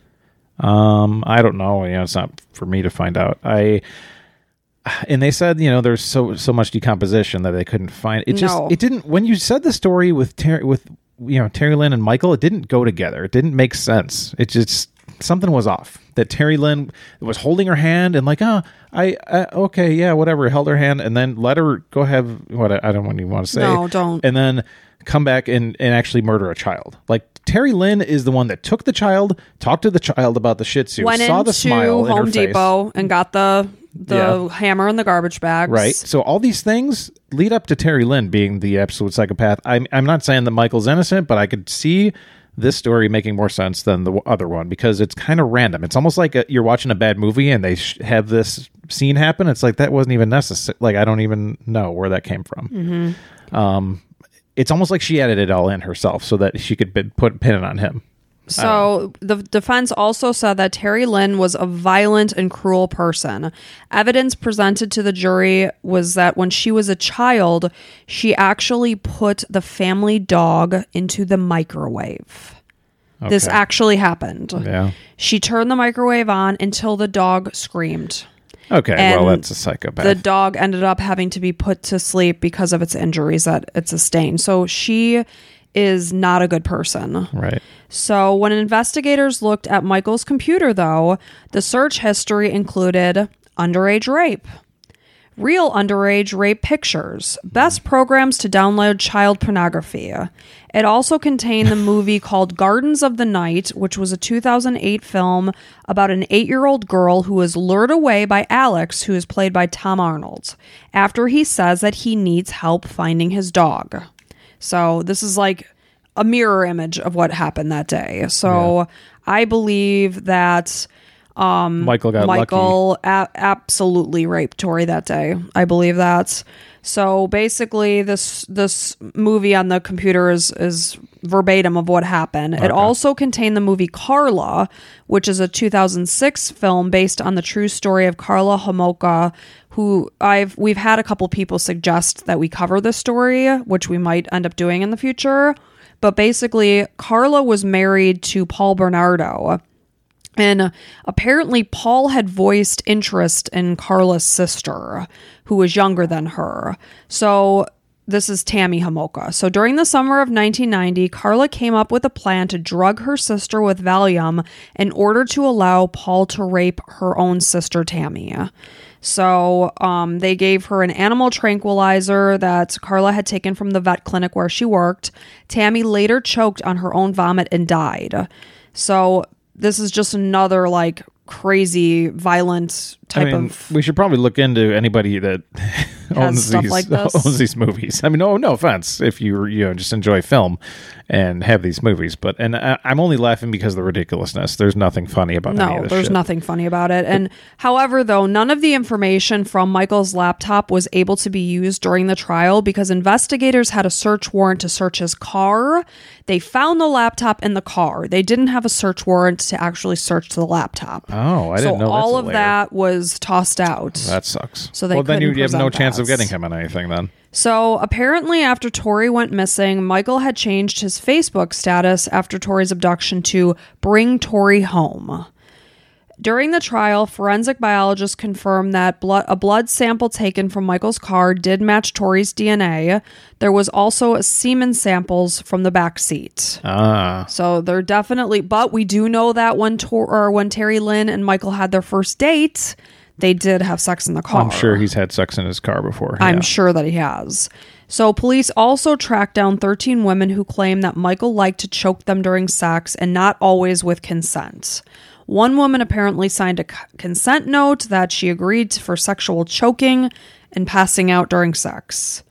Um, I don't know. You know, it's not for me to find out. I and they said, you know, there's so so much decomposition that they couldn't find. It just No. it didn't when you said the story with Terry with you know Terry Lynn and Michael, it didn't go together. It didn't make sense. It just something was off. That Terry Lynn was holding her hand and like, oh, I, I okay, yeah, whatever, held her hand and then let her go have what I, don't even want to say. No, don't. And then come back and and actually murder a child. Like Terry Lynn is the one that took the child, talked to the child about the Shih Tzu, went saw into the smile home face. depot and got the the Yeah. hammer and the garbage bags Right. So all these things lead up to Terry Lynn being the absolute psychopath. I'm I'm not saying that Michael's innocent, but I could see this story making more sense than the other one because it's kind of random. It's almost like a, you're watching a bad movie and they sh- have this scene happen. It's like that wasn't even necessary. Like I don't even know where that came from. Mm-hmm. Um, it's almost like she added it all in herself so that she could put pin it on him. So the defense also said that Terry Lynn was a violent and cruel person. Evidence presented to the jury was that when she was a child, she actually put the family dog into the microwave. This actually happened. Yeah. She turned the microwave on until the dog screamed. Okay, And well, that's a psychopath. the dog ended up having to be put to sleep because of its injuries that it sustained. So she is not a good person. right. So, when investigators looked at Michael's computer, though, the search history included underage rape, real underage rape pictures, best programs to download child pornography. It also contained the movie called Gardens of the Night, which was a 2008 film about an eight year old girl who is lured away by Alex, who is played by Tom Arnold, after he says that he needs help finding his dog. So this is like a mirror image of what happened that day. So I believe that um, Michael got lucky. Michael a- absolutely raped Tori that day. I believe that. So basically, this this movie on the computer is is verbatim of what happened. It also contained the movie Karla, which is a 2006 film based on the true story of Karla Homolka, who I've we've had a couple people suggest that we cover this story, which we might end up doing in the future. But basically, Karla was married to Paul Bernardo. And apparently, Paul had voiced interest in Karla's sister, who was younger than her. So, this is Tammy Homolka. So, during the summer of 1990, Karla came up with a plan to drug her sister with Valium in order to allow Paul to rape her own sister, Tammy. So, um, they gave her an animal tranquilizer that Karla had taken from the vet clinic where she worked. Tammy later choked on her own vomit and died. So, this is just another like crazy violent I mean, of we should probably look into anybody that owns these like owns these movies. I mean, no, no offense if you you know just enjoy film and have these movies, but and I, I'm only laughing because of the ridiculousness. There's nothing funny about any no of this there's shit. nothing funny about it and however though none of the information from michael's laptop was able to be used during the trial because investigators had a search warrant to search his car they found the laptop in the car they didn't have a search warrant to actually search the laptop Oh, I so didn't know. all of layer. that was tossed out That sucks. So they well, then you, you have no present chance of getting him on anything. Then So apparently, after Tori went missing, Michael had changed his Facebook status after Tori's abduction to Bring Tori Home. During the trial, forensic biologists confirmed that blood, a blood sample taken from Michael's car did match Tori's DNA. There was also semen samples from the back seat. ah, So they're definitely, but we do know that when Tor or when Terry Lynn and Michael had their first date, they did have sex in the car. I'm sure he's had sex in his car before. I'm yeah. sure that he has. So, police also tracked down 13 women who claim that Michael liked to choke them during sex and not always with consent. One woman apparently signed a c- consent note that she agreed for sexual choking and passing out during sex.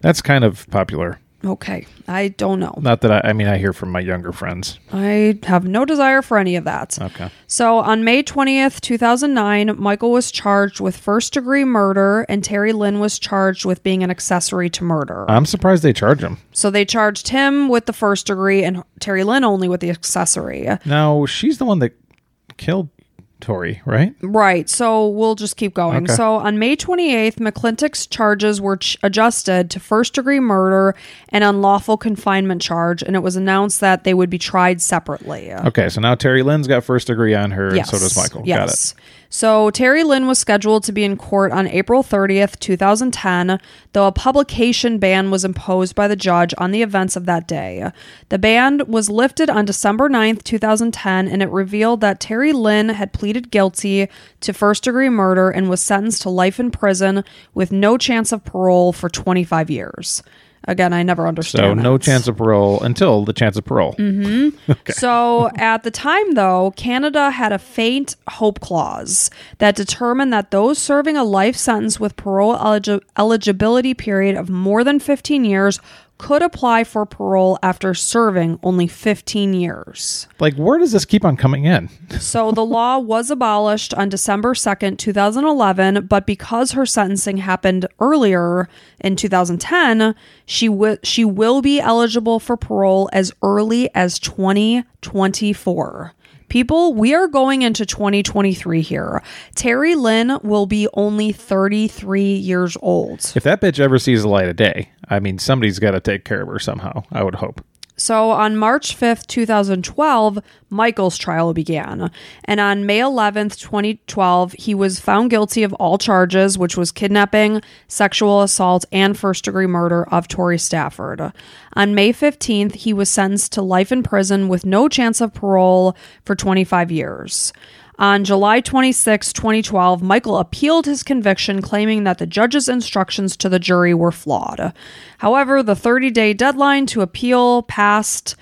That's kind of popular. Okay, I don't know. Not that I, I mean, I hear from my younger friends. I have no desire for any of that. Okay. So on May 20th, 2009, Michael was charged with first degree murder and Terry Lynn was charged with being an accessory to murder. I'm surprised they charge him. So they charged him with the first degree and Terry Lynn only with the accessory. Now she's the one that killed Tori, right? Right. So we'll just keep going. Okay. So on May 28th, McClintic's charges were ch- adjusted to first degree murder and unlawful confinement charge, and it was announced that they would be tried separately. Okay, so now Terry Lynn's got first degree on her, and so does Michael. Got it. So Terry Lynn was scheduled to be in court on April 30th, 2010, though a publication ban was imposed by the judge on the events of that day. The ban was lifted on December 9th, 2010, and it revealed that Terry Lynn had pleaded guilty to first degree murder and was sentenced to life in prison with no chance of parole for 25 years. Again, I never understood. So no chance of parole until the chance of parole. Mm-hmm. So at the time, though, Canada had a faint hope clause that determined that those serving a life sentence with parole eligi- eligibility period of more than 15 years could apply for parole after serving only 15 years. Like, where does this keep on coming in? So the law was abolished on December 2nd, 2011, but because her sentencing happened earlier in 2010, she wi- she will be eligible for parole as early as 2024. People, we are going into 2023 here. Terry Lynn will be only 33 years old. If that bitch ever sees the light of day, I mean, somebody's got to take care of her somehow. I would hope. So on March 5th, 2012, Michael's trial began. And on May 11th, 2012, he was found guilty of all charges, which was kidnapping, sexual assault, and first degree murder of Tori Stafford. On May 15th, he was sentenced to life in prison with no chance of parole for 25 years. On July 26, 2012, Michael appealed his conviction, claiming that the judge's instructions to the jury were flawed. However, the 30 day deadline to appeal passed.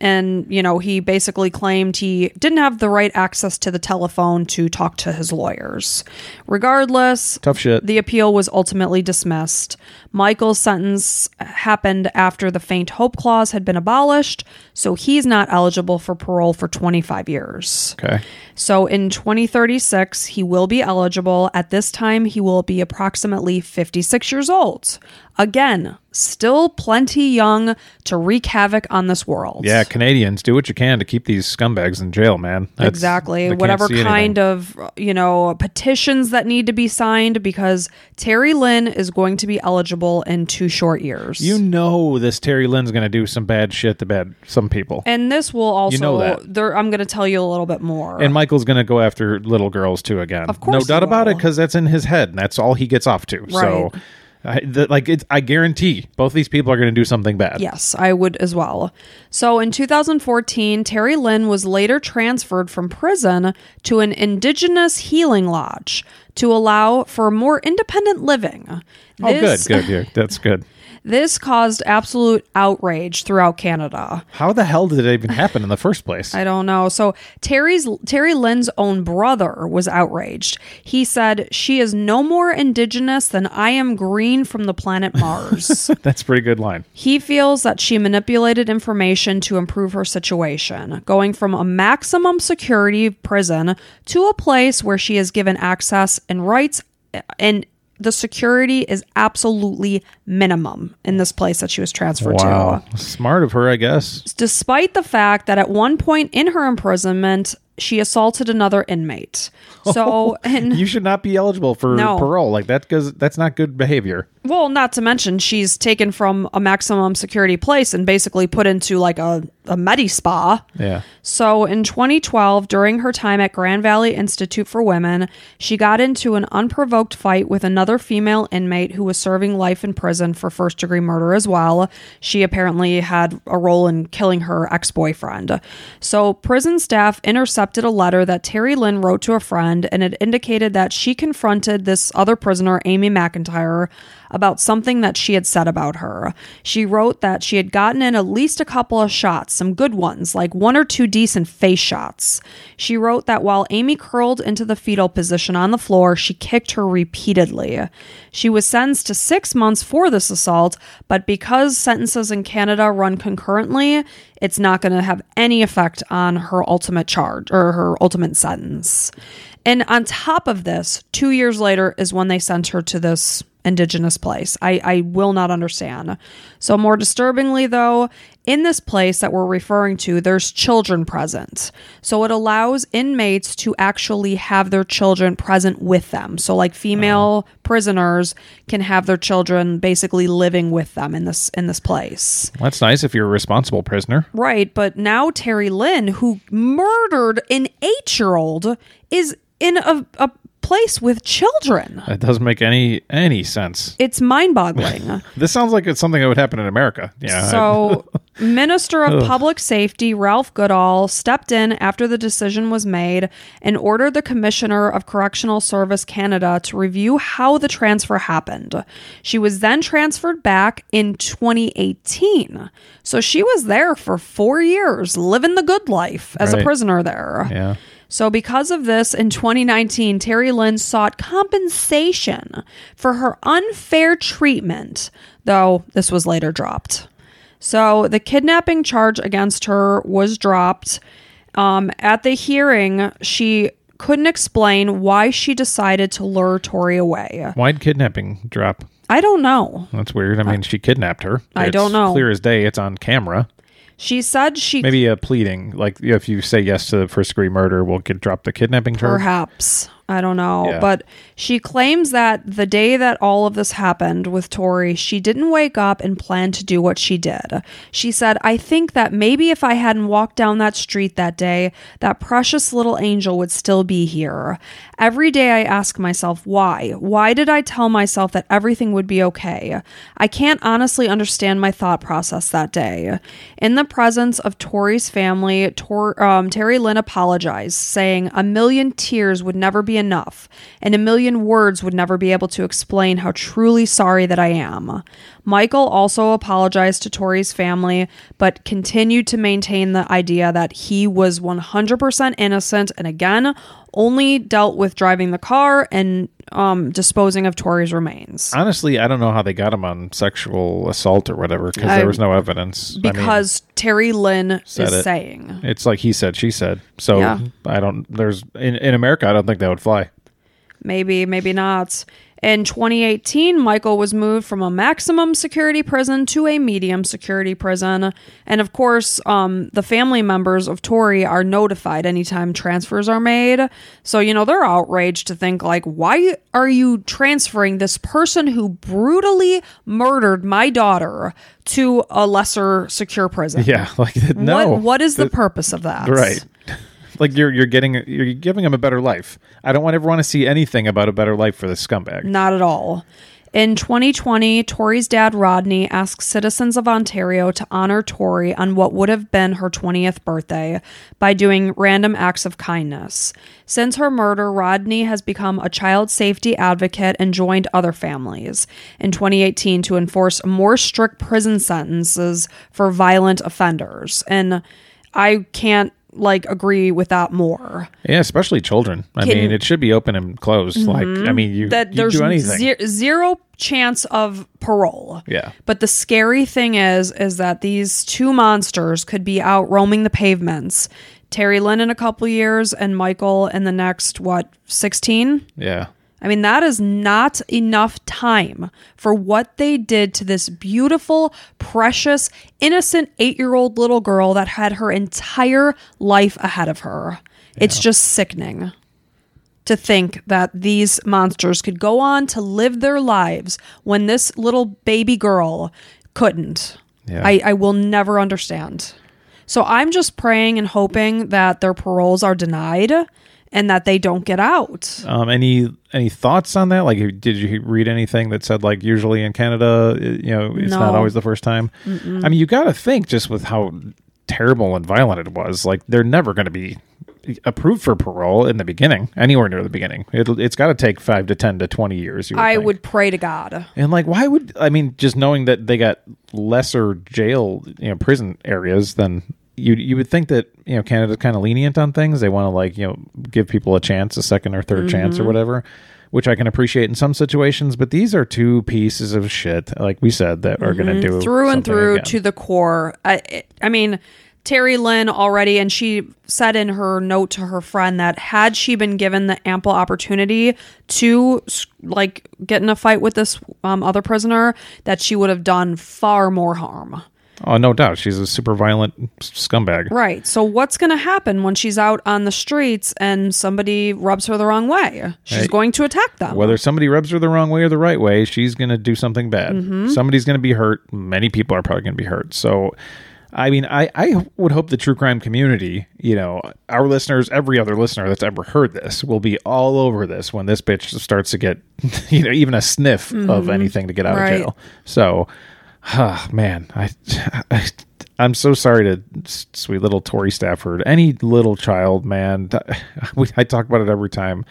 And, you know, he basically claimed he didn't have the right access to the telephone to talk to his lawyers. Regardless, Tough shit. the appeal was ultimately dismissed. Michael's sentence happened after the faint hope clause had been abolished, so he's not eligible for parole for 25 years. okay. So in 2036, he will be eligible. At this time, he will be approximately 56 years old. Again, still plenty young to wreak havoc on this world. Yeah, Canadians, do what you can to keep these scumbags in jail, man. That's- exactly. Whatever see anything. kind of, you know, petitions that need to be signed because Terry Lynn is going to be eligible in two short years. You know this Terry Lynn's going to do some bad shit to bad some people. and this will also, know that. There, I'm going to tell you a little bit more. And Michael's going to go after little girls too again. Of course no doubt about it, because that's in his head, and that's all he gets off to. So, I, the, like, it's, I guarantee both these people are going to do something bad. Yes, I would as well. So in 2014, Terry Lynn was later transferred from prison to an indigenous healing lodge to allow for more independent living. Oh, This- good, good, yeah, that's good. This caused absolute outrage throughout Canada. How the hell did it even happen in the first place? I don't know. So Terry's Terry Lynn's own brother was outraged. He said, "She is no more indigenous than I am green from the planet Mars." that's a pretty good line. He feels that she manipulated information to improve her situation, going from a maximum security prison to a place where she is given access and rights and the security is absolutely minimum in this place that she was transferred Wow, to. smart of her, I guess. Despite the fact that at one point in her imprisonment, she assaulted another inmate. So, oh, and You should not be eligible for No. parole. Like that, because that's not good behavior. Well, not to mention she's taken from a maximum security place and basically put into like a, a medi spa. Yeah. So in 2012, during her time at Grand Valley Institute for Women, she got into an unprovoked fight with another female inmate who was serving life in prison for first degree murder as well. She apparently had a role in killing her ex boyfriend. So prison staff intercepted a letter that Terry Lynn wrote to a friend, and it indicated that she confronted this other prisoner, Amy McIntyre, about something that she had said about her. She wrote that she had gotten in at least a couple of shots, some good ones, like one or two decent face shots. She wrote that while Amy curled into the fetal position on the floor, she kicked her repeatedly. She was sentenced to six months for this assault, but because sentences in Canada run concurrently, it's not going to have any effect on her ultimate charge or her ultimate sentence. And on top of this, two years later is when they sent her to this indigenous place. I, I will not understand. So, more disturbingly, though, in this place that we're referring to, there's children present. So, it allows inmates to actually have their children present with them. So, like female oh. prisoners can have their children basically living with them in this in this place. That's nice if you're a responsible prisoner. Right, but now Terry Lynn, who murdered an eight year old, is in a, a place with children. That doesn't make any any sense. It's mind boggling. This sounds like it's something that would happen in America. Yeah. So, Minister of Public Safety Ralph Goodale stepped in after the decision was made and ordered the Commissioner of Correctional Service Canada to review how the transfer happened. She was then transferred back in 2018. So, she was there for four years, living the good life as a prisoner there. yeah. So, because of this, in 2019, Terry Lynn sought compensation for her unfair treatment, though this was later dropped. So, the kidnapping charge against her was dropped. Um, at the hearing, she couldn't explain why she decided to lure Tori away. Why'd kidnapping drop? I don't know. That's weird. I mean, she kidnapped her. I It's don't know. Clear as day. It's on camera. She said she Maybe a pleading, like if you say yes to the first degree murder, we'll get drop the kidnapping charge. Perhaps. I don't know. Yeah. But she claims that the day that all of this happened with Tori, she didn't wake up and plan to do what she did. She said, I think that maybe if I hadn't walked down that street that day, that precious little angel would still be here. Every day I ask myself, why? Why did I tell myself that everything would be okay? I can't honestly understand my thought process that day. In the presence of Tori's family, Tor- um, Terry Lynn apologized, saying, A million tears would never be enough, and a million words would never be able to explain how truly sorry that I am. Michael also apologized to Tori's family, but continued to maintain the idea that he was 100% innocent and again only dealt with driving the car and um, disposing of Tori's remains. Honestly, I don't know how they got him on sexual assault or whatever because there was no evidence. I mean, because Terry Lynn is it. saying. it's like he said, she said. So Yeah. I don't. There's in in America, I don't think that would fly. Maybe, maybe not. In 2018, Michael was moved from a maximum security prison to a medium security prison. And of course, um, the family members of Tori are notified anytime transfers are made. So, you know, they're outraged to think, like, why are you transferring this person who brutally murdered my daughter to a lesser secure prison? Yeah, like no. What, what is the purpose of that? right? Like you're you're getting you're giving him a better life. I don't want ever want to see anything about a better life for this scumbag. Not at all. In 2020, Tori's dad Rodney asked citizens of Ontario to honor Tori on what would have been her 20th birthday by doing random acts of kindness. Since her murder, Rodney has become a child safety advocate and joined other families in 2018 to enforce more strict prison sentences for violent offenders. And I can't like agree with that more. Yeah, especially children. I Can- mean, it should be open and closed. Mm-hmm. Like I mean, you that you there's do anything. ze- zero chance of parole. Yeah. But the scary thing is is that these two monsters could be out roaming the pavements. Terry Lynn in a couple years and Michael in the next what 16? yeah. I mean that is not enough time for what they did to this beautiful, precious, innocent 8-year-old little girl that had her entire life ahead of her. It's just sickening to think that these monsters could go on to live their lives when this little baby girl couldn't. Yeah. I, I will never understand. So I'm just praying and hoping that their paroles are denied and that they don't get out. Um, any any thoughts on that? Like, did you read anything that said like usually in Canada, you know, it's not always the first time? I mean, you got to think just with how terrible and violent it was. Like, they're never going to be approved for parole in the beginning, anywhere near the beginning. It'll, it's got to take five to ten to twenty years. You would I think. would pray to God. And like, why would I mean? Just knowing that they got lesser jail, you know, prison areas than you, you would think that you know Canada's kind of lenient on things. They want to like you know give people a chance, a second or 3rd chance or whatever, which I can appreciate in some situations. But these are two pieces of shit, like we said, that are going to do through and through again. to the core. I, I mean, Terry Lynn already, and she said in her note to her friend that had she been given the ample opportunity to like get in a fight with this um, other prisoner, that she would have done far more harm. Oh, no doubt, she's a super violent scumbag. Right. So what's going to happen when she's out on the streets and somebody rubs her the wrong way? She's Hey, going to attack them. Whether somebody rubs her the wrong way or the right way, she's going to do something bad. Mm-hmm. Somebody's going to be hurt. Many people are probably going to be hurt. So, I mean, I, I would hope the true crime community, you know, our listeners, every other listener that's ever heard this, will be all over this when this bitch starts to get, you know, even a sniff of anything to get out Mm-hmm. Right. of jail. So, ah, man, I, I, I'm so sorry to sweet little Tori Stafford. Any little child, man. We, I talk about it every time.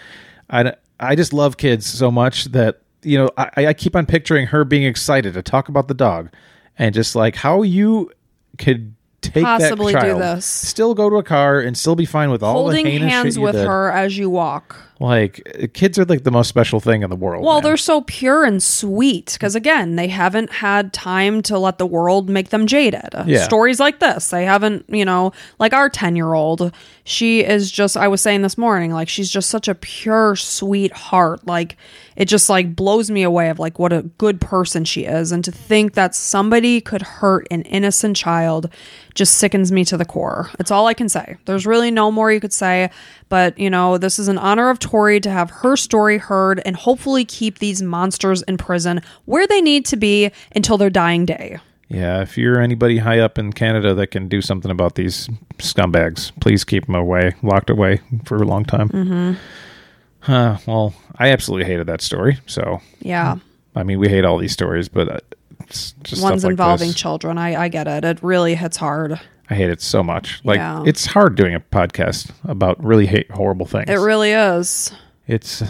I, I just love kids so much that you know I, I keep on picturing her being excited to talk about the dog, and just like how you could take Possibly that do child, this. still go to a car and still be fine with all Holding the heinous hands shit you with did. her as you walk. Like kids are like the most special thing in the world. Well, man. they're so pure and sweet because again, they haven't had time to let the world make them jaded. Yeah. Stories like this, they haven't, you know, like our 10-year-old, she is just I was saying this morning, like she's just such a pure sweet heart. Like it just like blows me away of like what a good person she is and to think that somebody could hurt an innocent child just sickens me to the core. It's all I can say. There's really no more you could say, but you know, this is an honor of Tori to have her story heard and hopefully keep these monsters in prison where they need to be until their dying day. Yeah, if you're anybody high up in Canada that can do something about these scumbags, please keep them away, locked away for a long time. Mm-hmm. Uh, well, I absolutely hated that story. So, Yeah. I mean, we hate all these stories, but uh, it's just Ones stuff like involving this. children. I, I get it. It really hits hard. I hate it so much. Like, Yeah. it's hard doing a podcast about really hate horrible things. It really is. it's,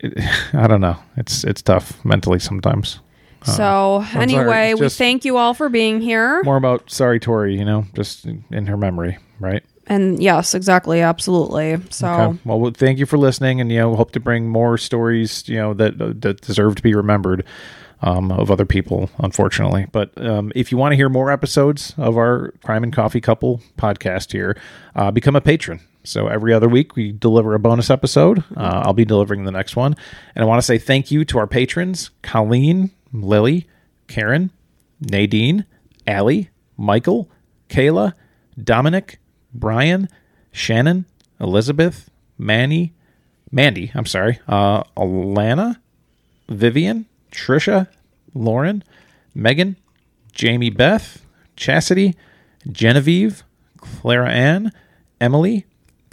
it, I don't know. It's it's tough mentally sometimes. Uh, so, sorry, anyway, we thank you all for being here. More about sorry Tori, you know, just in her memory, right? And yes, exactly. Absolutely. So, Okay. Well, well, thank you for listening, and you know, hope to bring more stories, you know, that that deserve to be remembered um, of other people. Unfortunately, but um, if you want to hear more episodes of our Crime and Coffee Couple podcast here, uh, become a patron. So every other week we deliver a bonus episode. Uh, I'll be delivering the next one, and I want to say thank you to our patrons: Colleen, Lily, Karen, Nadine, Allie, Michael, Kayla, Dominic, Brian, Shannon, Elizabeth, Manny, Mandy, I'm sorry, uh, Alana, Vivian, Trisha, Lauren, Megan, Jamie Beth, Chastity, Genevieve, Clara Ann, Emily,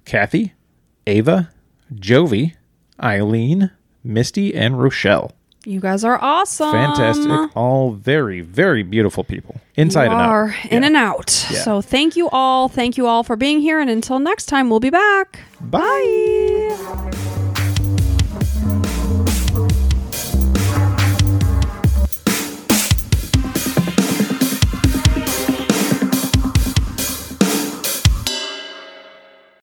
Kathy, Ava, Jovi, Eileen, Misty, and Rochelle. you guys are awesome. Fantastic. All very, very beautiful people. Inside You and out. in Yeah. and out. So, thank you all. Thank you all for being here. And until next time, we'll be back. Bye. Bye.